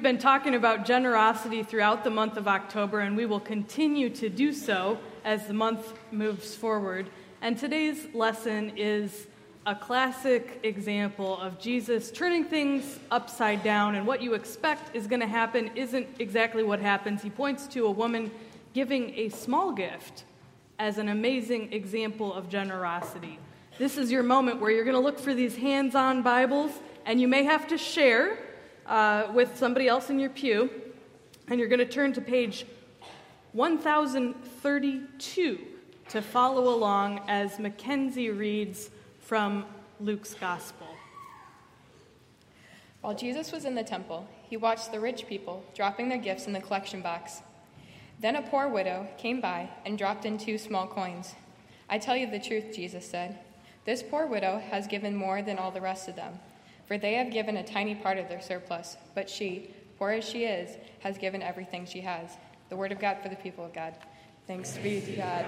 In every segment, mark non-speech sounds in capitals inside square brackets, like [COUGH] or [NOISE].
We've been talking about generosity throughout the month of October, and we will continue to do so as the month moves forward. And today's lesson is a classic example of Jesus turning things upside down, and what you expect is going to happen isn't exactly what happens. He points to a woman giving a small gift as an amazing example of generosity. This is your moment where you're going to look for these hands on Bibles, and you may have to share uh, with somebody else in your pew, and you're going to turn to page 1032 to follow along as Mackenzie reads from Luke's Gospel. While Jesus was in the temple, he watched the rich people dropping their gifts in the collection box. Then a poor widow came by and dropped in two small coins. I tell you the truth, Jesus said. This poor widow has given more than all the rest of them for they have given a tiny part of their surplus, but she, poor as she is, has given everything she has. The word of God for the people of God. Thanks be to God.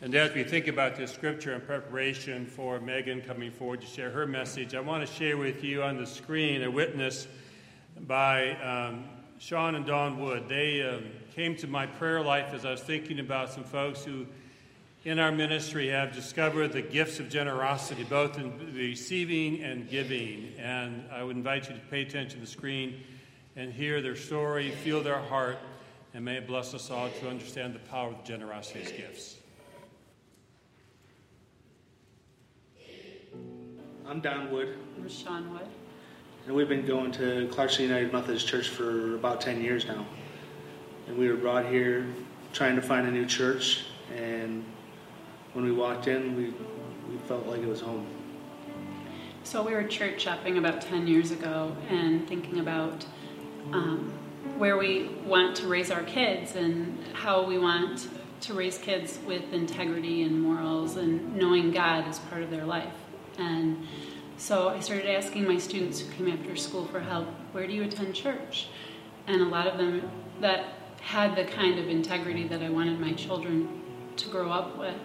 And as we think about this scripture in preparation for Megan coming forward to share her message, I want to share with you on the screen a witness by um, Sean and Don Wood. They um, came to my prayer life as I was thinking about some folks who in our ministry have discovered the gifts of generosity, both in receiving and giving. And I would invite you to pay attention to the screen and hear their story, feel their heart, and may it bless us all to understand the power of the generosity of gifts. I'm Don Wood. I'm Sean Wood. And we've been going to Clarkston United Methodist Church for about 10 years now. And we were brought here trying to find a new church and when we walked in, we, we felt like it was home. So we were church shopping about 10 years ago and thinking about um, where we want to raise our kids and how we want to raise kids with integrity and morals and knowing God as part of their life. And so I started asking my students who came after school for help, where do you attend church? And a lot of them that had the kind of integrity that I wanted my children to grow up with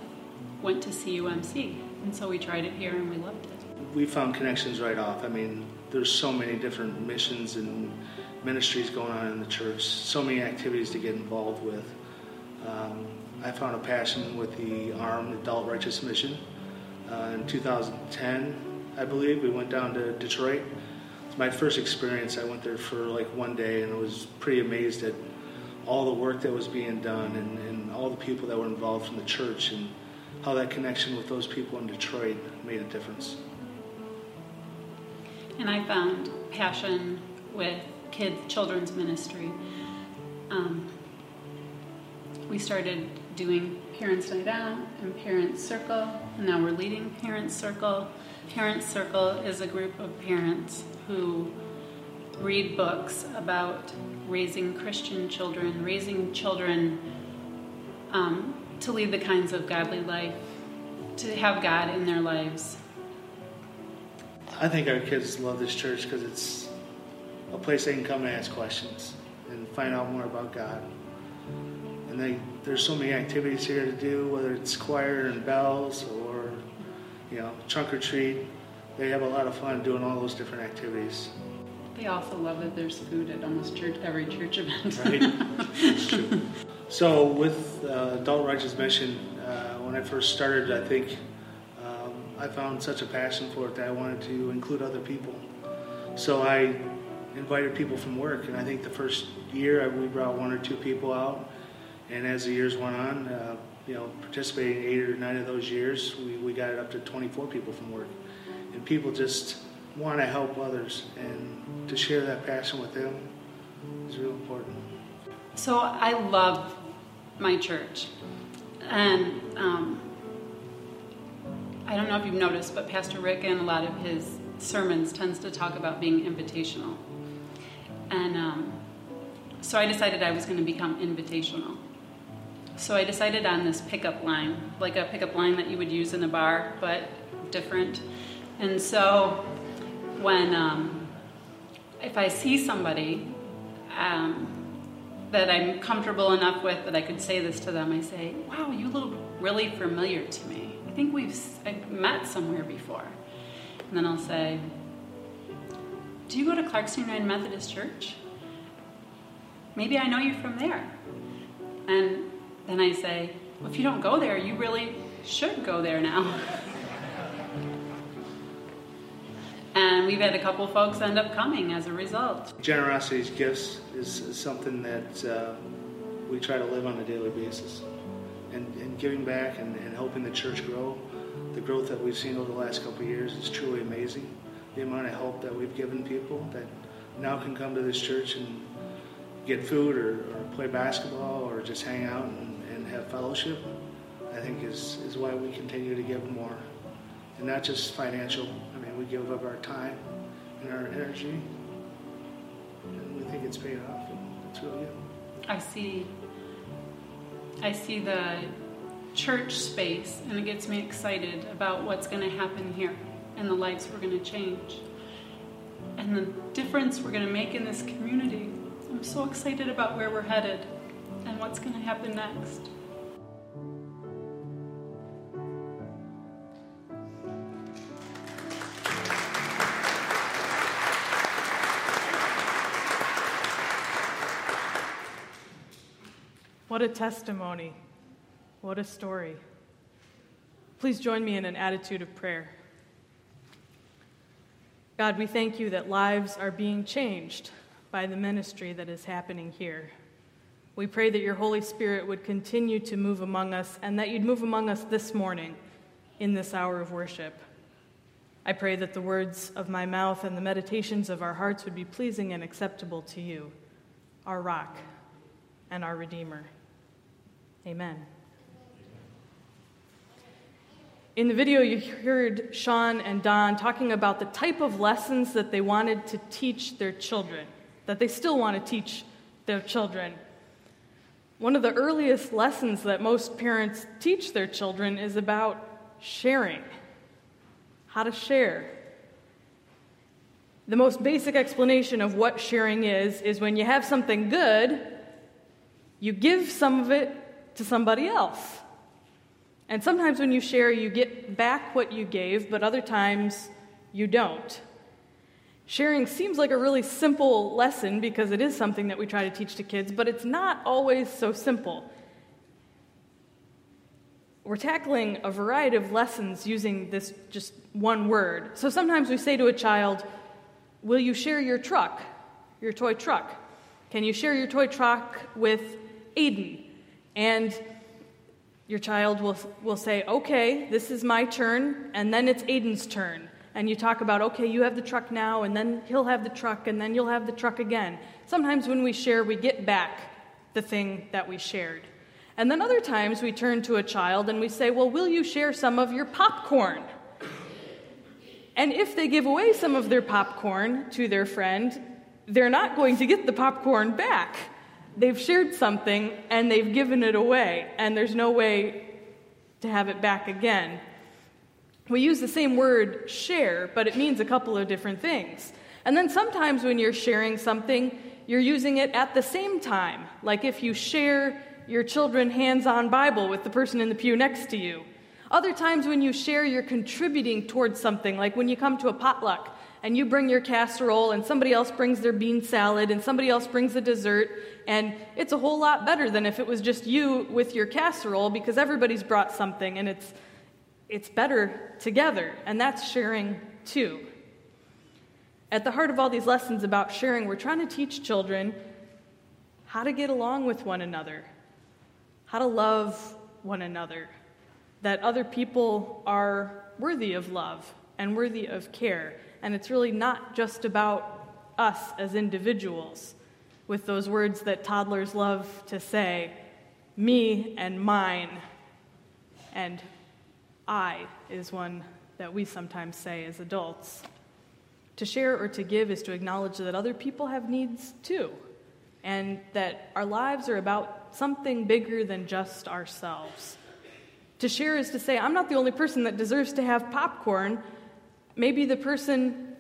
went to CUMC. And so we tried it here and we loved it. We found connections right off. I mean, there's so many different missions and ministries going on in the church, so many activities to get involved with. Um, I found a passion with the ARM, Adult Righteous Mission. Uh, in 2010, I believe, we went down to Detroit. It's my first experience. I went there for like one day and was pretty amazed at all the work that was being done and, and all the people that were involved from the church. And how that connection with those people in Detroit made a difference. And I found passion with kids, children's ministry. Um, we started doing Parents Night Out and Parents Circle, and now we're leading Parents Circle. Parents Circle is a group of parents who read books about raising Christian children, raising children um, to lead the kinds of godly life, to have God in their lives. I think our kids love this church because it's a place they can come and ask questions and find out more about God. And they, there's so many activities here to do, whether it's choir and bells or, you know, trunk or treat. They have a lot of fun doing all those different activities. They also love that there's food at almost church every church event. right. [LAUGHS] So with uh, Adult Righteous Mission, uh, when I first started, I think um, I found such a passion for it that I wanted to include other people. So I invited people from work, and I think the first year we brought one or two people out, and as the years went on, uh, you know, participating eight or nine of those years, we, we got it up to 24 people from work. And people just want to help others, and to share that passion with them is real important. So I love my church. And um, I don't know if you've noticed, but Pastor Rick in a lot of his sermons tends to talk about being invitational. And um, so I decided I was going to become invitational. So I decided on this pickup line, like a pickup line that you would use in a bar, but different. And so when, um, if I see somebody, um, that I'm comfortable enough with that I could say this to them, I say, "Wow, you look really familiar to me. I think we've I've met somewhere before." And then I'll say, Do you go to Clarkston United Methodist Church? Maybe I know you from there. And then I say, well, If you don't go there, you really should go there now. [LAUGHS] we've had a couple folks end up coming as a result. Generosity's gifts is, something that uh, we try to live on a daily basis. And, and giving back and, and, helping the church grow, the growth that we've seen over the last couple years is truly amazing. The amount of help that we've given people that now can come to this church and get food or, or play basketball or just hang out and, and have fellowship, I think is, is why we continue to give more. And not just financial, we give of our time and our energy, and we think it's paid off, and it's really good. I see I see the church space and it gets me excited about what's going to happen here and the lives we're going to change and the difference we're going to make in this community. I'm so excited about where we're headed and what's going to happen next. What a testimony. What a story. Please join me in an attitude of prayer. God, we thank you that lives are being changed by the ministry that is happening here. We pray that your Holy Spirit would continue to move among us and that you'd move among us this morning in this hour of worship. I pray that the words of my mouth and the meditations of our hearts would be pleasing and acceptable to you, our rock and our Redeemer. Amen. In the video, you heard Sean and Don talking about the type of lessons that they wanted to teach their children, that they still want to teach their children. One of the earliest lessons that most parents teach their children is about sharing, how to share. The most basic explanation of what sharing is is when you have something good, you give some of it to somebody else. And sometimes when you share, you get back what you gave, but other times you don't. Sharing seems like a really simple lesson because it is something that we try to teach to kids, but it's not always so simple. We're tackling a variety of lessons using this just one word. So sometimes we say to a child, Will you share your truck, your toy truck? Can you share your toy truck with Aiden? And your child will, will say, Okay, this is my turn, and then it's Aiden's turn. And you talk about, okay, you have the truck now, and then he'll have the truck, and then you'll have the truck again. Sometimes when we share, we get back the thing that we shared. And then other times we turn to a child and we say, Well, will you share some of your popcorn? And if they give away some of their popcorn to their friend, they're not going to get the popcorn back they've shared something and they've given it away, and there's no way to have it back again. We use the same word share, but it means a couple of different things. And then sometimes when you're sharing something, you're using it at the same time. Like if you share your children hands on Bible with the person in the pew next to you. Other times when you share, you're contributing towards something, like when you come to a potluck and you bring your casserole and somebody else brings their bean salad and somebody else brings a dessert and it's a whole lot better than if it was just you with your casserole because everybody's brought something and it's it's better together and that's sharing too. At the heart of all these lessons about sharing we're trying to teach children how to get along with one another how to love one another that other people are worthy of love and worthy of care and it's really not just about us as individuals, with those words that toddlers love to say me and mine. And I is one that we sometimes say as adults. To share or to give is to acknowledge that other people have needs too, and that our lives are about something bigger than just ourselves. To share is to say, I'm not the only person that deserves to have popcorn. Maybe the person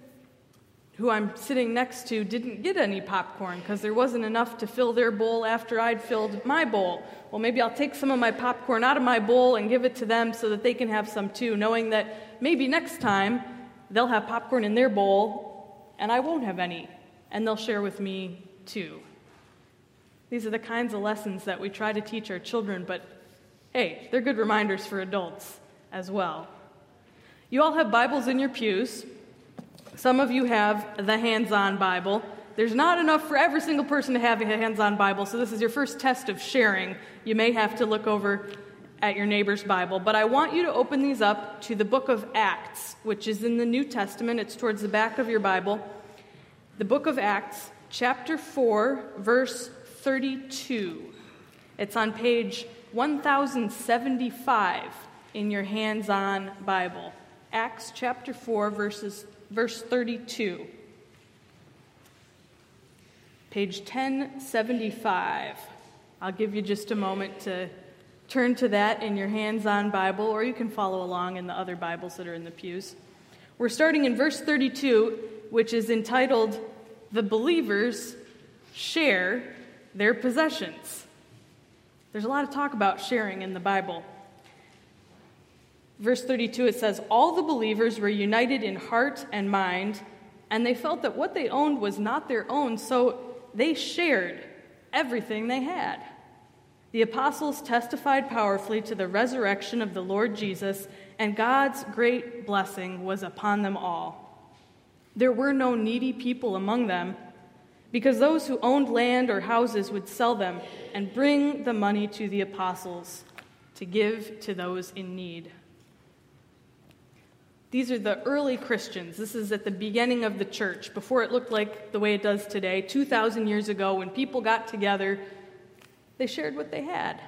who I'm sitting next to didn't get any popcorn because there wasn't enough to fill their bowl after I'd filled my bowl. Well, maybe I'll take some of my popcorn out of my bowl and give it to them so that they can have some too, knowing that maybe next time they'll have popcorn in their bowl, and I won't have any, and they'll share with me too. These are the kinds of lessons that we try to teach our children, but hey, they're good reminders for adults as well. You all have Bibles in your pews. Some of you have the hands on Bible. There's not enough for every single person to have a hands on Bible, so this is your first test of sharing. You may have to look over at your neighbor's Bible, but I want you to open these up to the book of Acts, which is in the New Testament. It's towards the back of your Bible. The book of Acts, chapter 4, verse 32. It's on page 1075 in your hands on Bible. Acts chapter 4, verses, verse 32. Page 1075. I'll give you just a moment to turn to that in your hands on Bible, or you can follow along in the other Bibles that are in the pews. We're starting in verse 32, which is entitled, The Believers Share Their Possessions. There's a lot of talk about sharing in the Bible. Verse 32, it says, All the believers were united in heart and mind, and they felt that what they owned was not their own, so they shared everything they had. The apostles testified powerfully to the resurrection of the Lord Jesus, and God's great blessing was upon them all. There were no needy people among them, because those who owned land or houses would sell them and bring the money to the apostles to give to those in need. These are the early Christians. This is at the beginning of the church, before it looked like the way it does today. 2,000 years ago, when people got together, they shared what they had.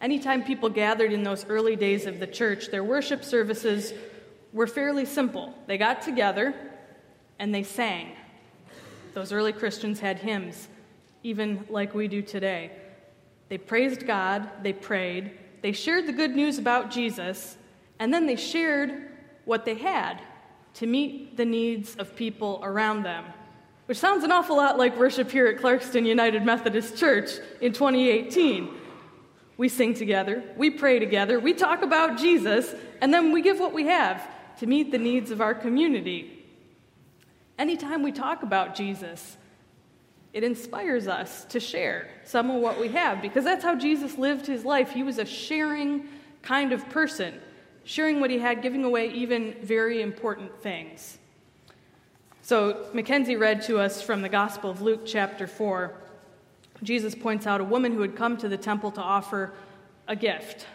Anytime people gathered in those early days of the church, their worship services were fairly simple. They got together and they sang. Those early Christians had hymns, even like we do today. They praised God, they prayed, they shared the good news about Jesus, and then they shared what they had to meet the needs of people around them, which sounds an awful lot like worship here at Clarkston United Methodist Church in 2018. We sing together, we pray together, we talk about Jesus, and then we give what we have to meet the needs of our community. Anytime we talk about Jesus, it inspires us to share some of what we have because that's how Jesus lived his life. He was a sharing kind of person sharing what he had, giving away even very important things. So, Mackenzie read to us from the Gospel of Luke, chapter 4. Jesus points out a woman who had come to the temple to offer a gift.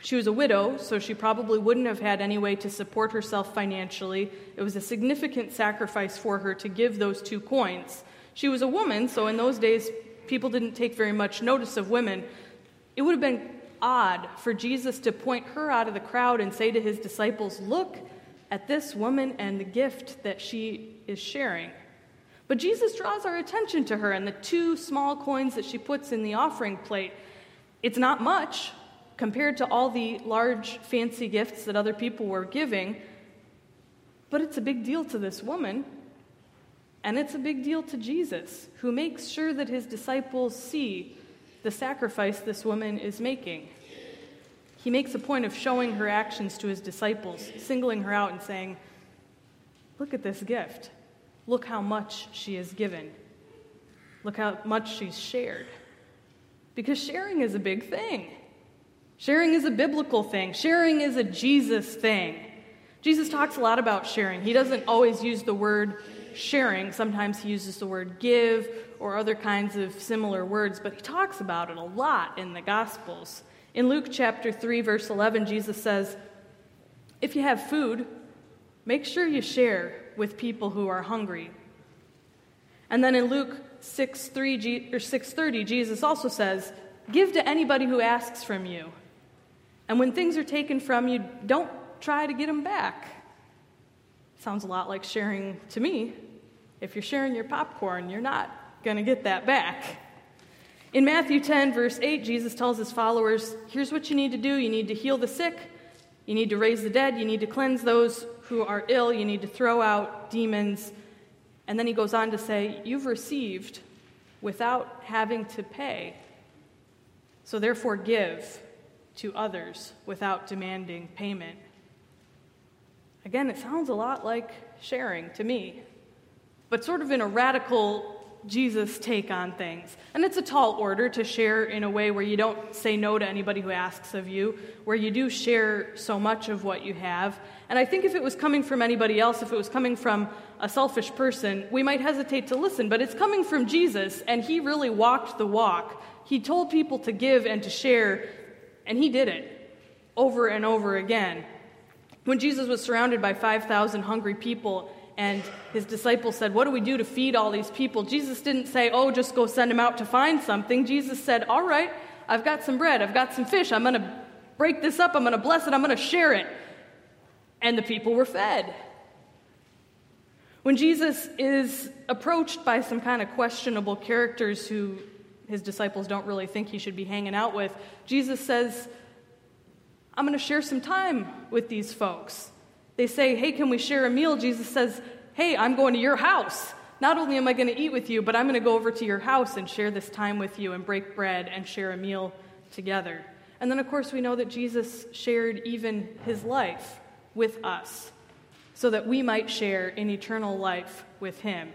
She was a widow, so she probably wouldn't have had any way to support herself financially. It was a significant sacrifice for her to give those two coins. She was a woman, so in those days, people didn't take very much notice of women. It would have been odd for Jesus to point her out of the crowd and say to his disciples, Look at this woman and the gift that she is sharing. But Jesus draws our attention to her and the two small coins that she puts in the offering plate. It's not much compared to all the large, fancy gifts that other people were giving, but it's a big deal to this woman. And it's a big deal to Jesus, who makes sure that his disciples see the sacrifice this woman is making. He makes a point of showing her actions to his disciples, singling her out and saying, Look at this gift. Look how much she has given. Look how much she's shared. Because sharing is a big thing. Sharing is a biblical thing. Sharing is a Jesus thing. Jesus talks a lot about sharing. He doesn't always use the word sharing. Sometimes he uses the word give or other kinds of similar words, but he talks about it a lot in the Gospels. In Luke chapter 3, verse 11, Jesus says, If you have food, make sure you share with people who are hungry. And then in Luke 6, 3, or 6.30, Jesus also says, Give to anybody who asks from you. And when things are taken from you, don't try to get them back. Sounds a lot like sharing to me. If you're sharing your popcorn, you're not going to get that back. In Matthew 10, verse 8, Jesus tells his followers here's what you need to do you need to heal the sick, you need to raise the dead, you need to cleanse those who are ill, you need to throw out demons. And then he goes on to say, You've received without having to pay. So therefore, give to others without demanding payment. Again, it sounds a lot like sharing to me, but sort of in a radical Jesus take on things. And it's a tall order to share in a way where you don't say no to anybody who asks of you, where you do share so much of what you have. And I think if it was coming from anybody else, if it was coming from a selfish person, we might hesitate to listen. But it's coming from Jesus, and he really walked the walk. He told people to give and to share, and he did it over and over again. When Jesus was surrounded by 5,000 hungry people, and his disciples said, What do we do to feed all these people? Jesus didn't say, Oh, just go send them out to find something. Jesus said, All right, I've got some bread, I've got some fish, I'm going to break this up, I'm going to bless it, I'm going to share it. And the people were fed. When Jesus is approached by some kind of questionable characters who his disciples don't really think he should be hanging out with, Jesus says, I'm going to share some time with these folks. They say, Hey, can we share a meal? Jesus says, Hey, I'm going to your house. Not only am I going to eat with you, but I'm going to go over to your house and share this time with you and break bread and share a meal together. And then, of course, we know that Jesus shared even his life with us so that we might share in eternal life with him.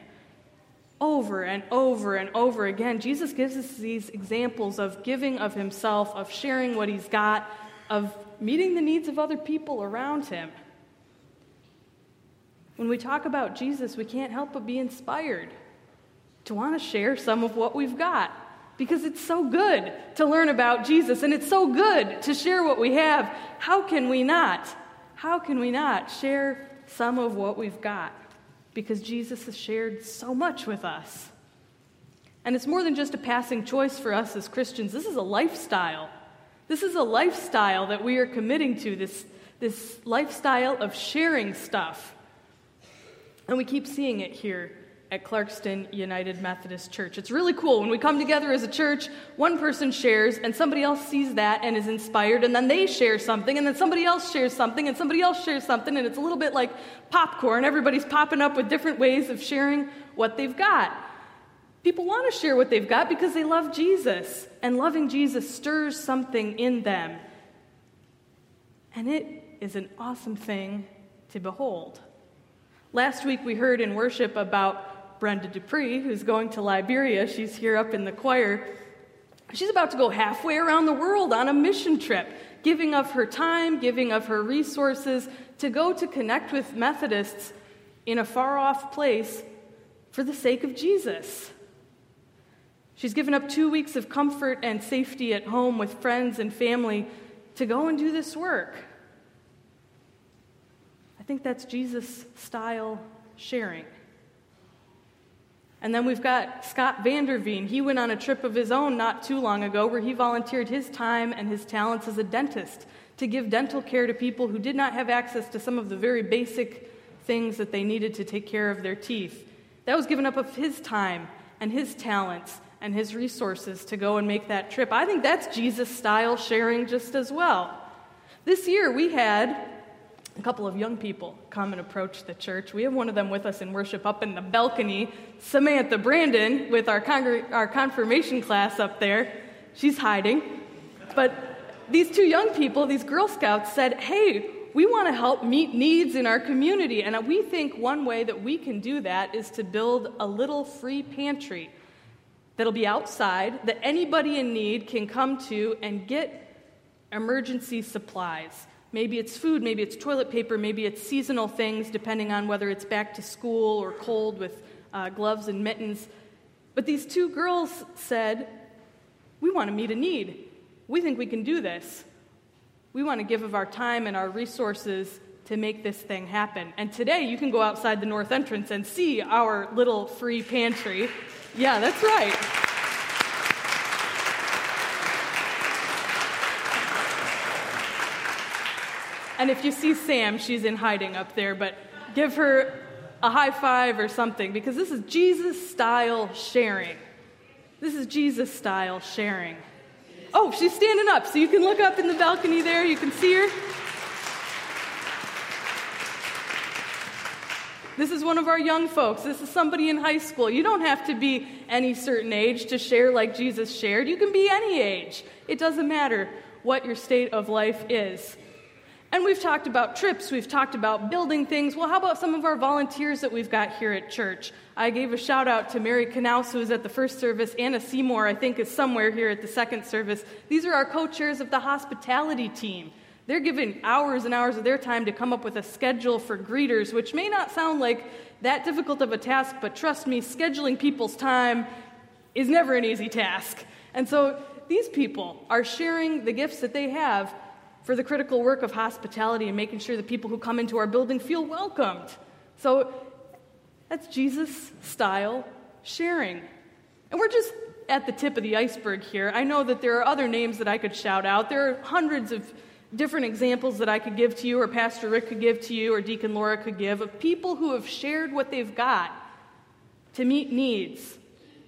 Over and over and over again, Jesus gives us these examples of giving of himself, of sharing what he's got, of meeting the needs of other people around him. When we talk about Jesus, we can't help but be inspired to want to share some of what we've got because it's so good to learn about Jesus and it's so good to share what we have. How can we not? How can we not share some of what we've got? Because Jesus has shared so much with us. And it's more than just a passing choice for us as Christians. This is a lifestyle. This is a lifestyle that we are committing to, this, this lifestyle of sharing stuff. And we keep seeing it here at Clarkston United Methodist Church. It's really cool. When we come together as a church, one person shares, and somebody else sees that and is inspired, and then they share something, and then somebody else shares something, and somebody else shares something, and it's a little bit like popcorn. Everybody's popping up with different ways of sharing what they've got. People want to share what they've got because they love Jesus, and loving Jesus stirs something in them. And it is an awesome thing to behold. Last week we heard in worship about Brenda Dupree, who's going to Liberia. She's here up in the choir. She's about to go halfway around the world on a mission trip, giving of her time, giving of her resources to go to connect with Methodists in a far off place for the sake of Jesus. She's given up two weeks of comfort and safety at home with friends and family to go and do this work think that's Jesus style sharing. And then we've got Scott Vanderveen. He went on a trip of his own not too long ago where he volunteered his time and his talents as a dentist to give dental care to people who did not have access to some of the very basic things that they needed to take care of their teeth. That was given up of his time and his talents and his resources to go and make that trip. I think that's Jesus style sharing just as well. This year we had a couple of young people come and approach the church. We have one of them with us in worship up in the balcony, Samantha Brandon, with our, our confirmation class up there. She's hiding. But these two young people, these Girl Scouts, said, Hey, we want to help meet needs in our community. And we think one way that we can do that is to build a little free pantry that'll be outside that anybody in need can come to and get emergency supplies. Maybe it's food, maybe it's toilet paper, maybe it's seasonal things, depending on whether it's back to school or cold with uh, gloves and mittens. But these two girls said, We want to meet a need. We think we can do this. We want to give of our time and our resources to make this thing happen. And today you can go outside the north entrance and see our little free pantry. Yeah, that's right. And if you see Sam, she's in hiding up there, but give her a high five or something because this is Jesus style sharing. This is Jesus style sharing. Oh, she's standing up, so you can look up in the balcony there. You can see her. This is one of our young folks. This is somebody in high school. You don't have to be any certain age to share like Jesus shared. You can be any age. It doesn't matter what your state of life is. And we've talked about trips, we've talked about building things. Well, how about some of our volunteers that we've got here at church? I gave a shout out to Mary Knaus, who was at the first service. Anna Seymour, I think, is somewhere here at the second service. These are our co chairs of the hospitality team. They're giving hours and hours of their time to come up with a schedule for greeters, which may not sound like that difficult of a task, but trust me, scheduling people's time is never an easy task. And so these people are sharing the gifts that they have for the critical work of hospitality and making sure the people who come into our building feel welcomed. So that's Jesus style sharing. And we're just at the tip of the iceberg here. I know that there are other names that I could shout out. There are hundreds of different examples that I could give to you, or Pastor Rick could give to you, or Deacon Laura could give of people who have shared what they've got to meet needs,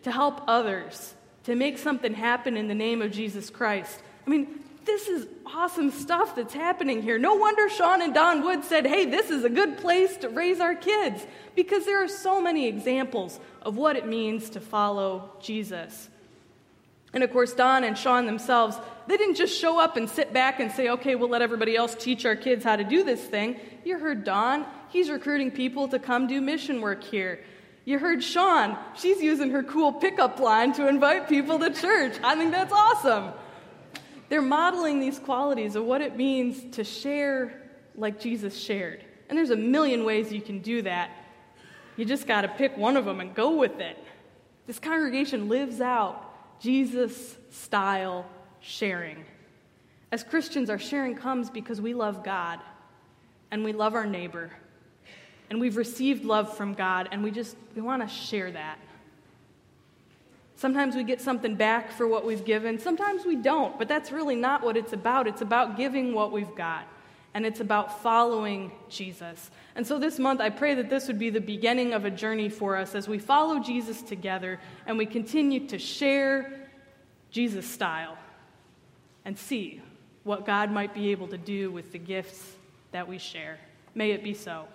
to help others, to make something happen in the name of Jesus Christ. I mean, this is awesome stuff that's happening here. No wonder Sean and Don Wood said, hey, this is a good place to raise our kids, because there are so many examples of what it means to follow Jesus. And of course, Don and Sean themselves, they didn't just show up and sit back and say, okay, we'll let everybody else teach our kids how to do this thing. You heard Don, he's recruiting people to come do mission work here. You heard Sean, she's using her cool pickup line to invite people to church. I think that's awesome. They're modeling these qualities of what it means to share like Jesus shared. And there's a million ways you can do that. You just got to pick one of them and go with it. This congregation lives out Jesus style sharing. As Christians, our sharing comes because we love God and we love our neighbor. And we've received love from God and we just we want to share that. Sometimes we get something back for what we've given, sometimes we don't, but that's really not what it's about. It's about giving what we've got, and it's about following Jesus. And so this month, I pray that this would be the beginning of a journey for us as we follow Jesus together and we continue to share Jesus style and see what God might be able to do with the gifts that we share. May it be so.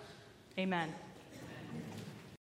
Amen.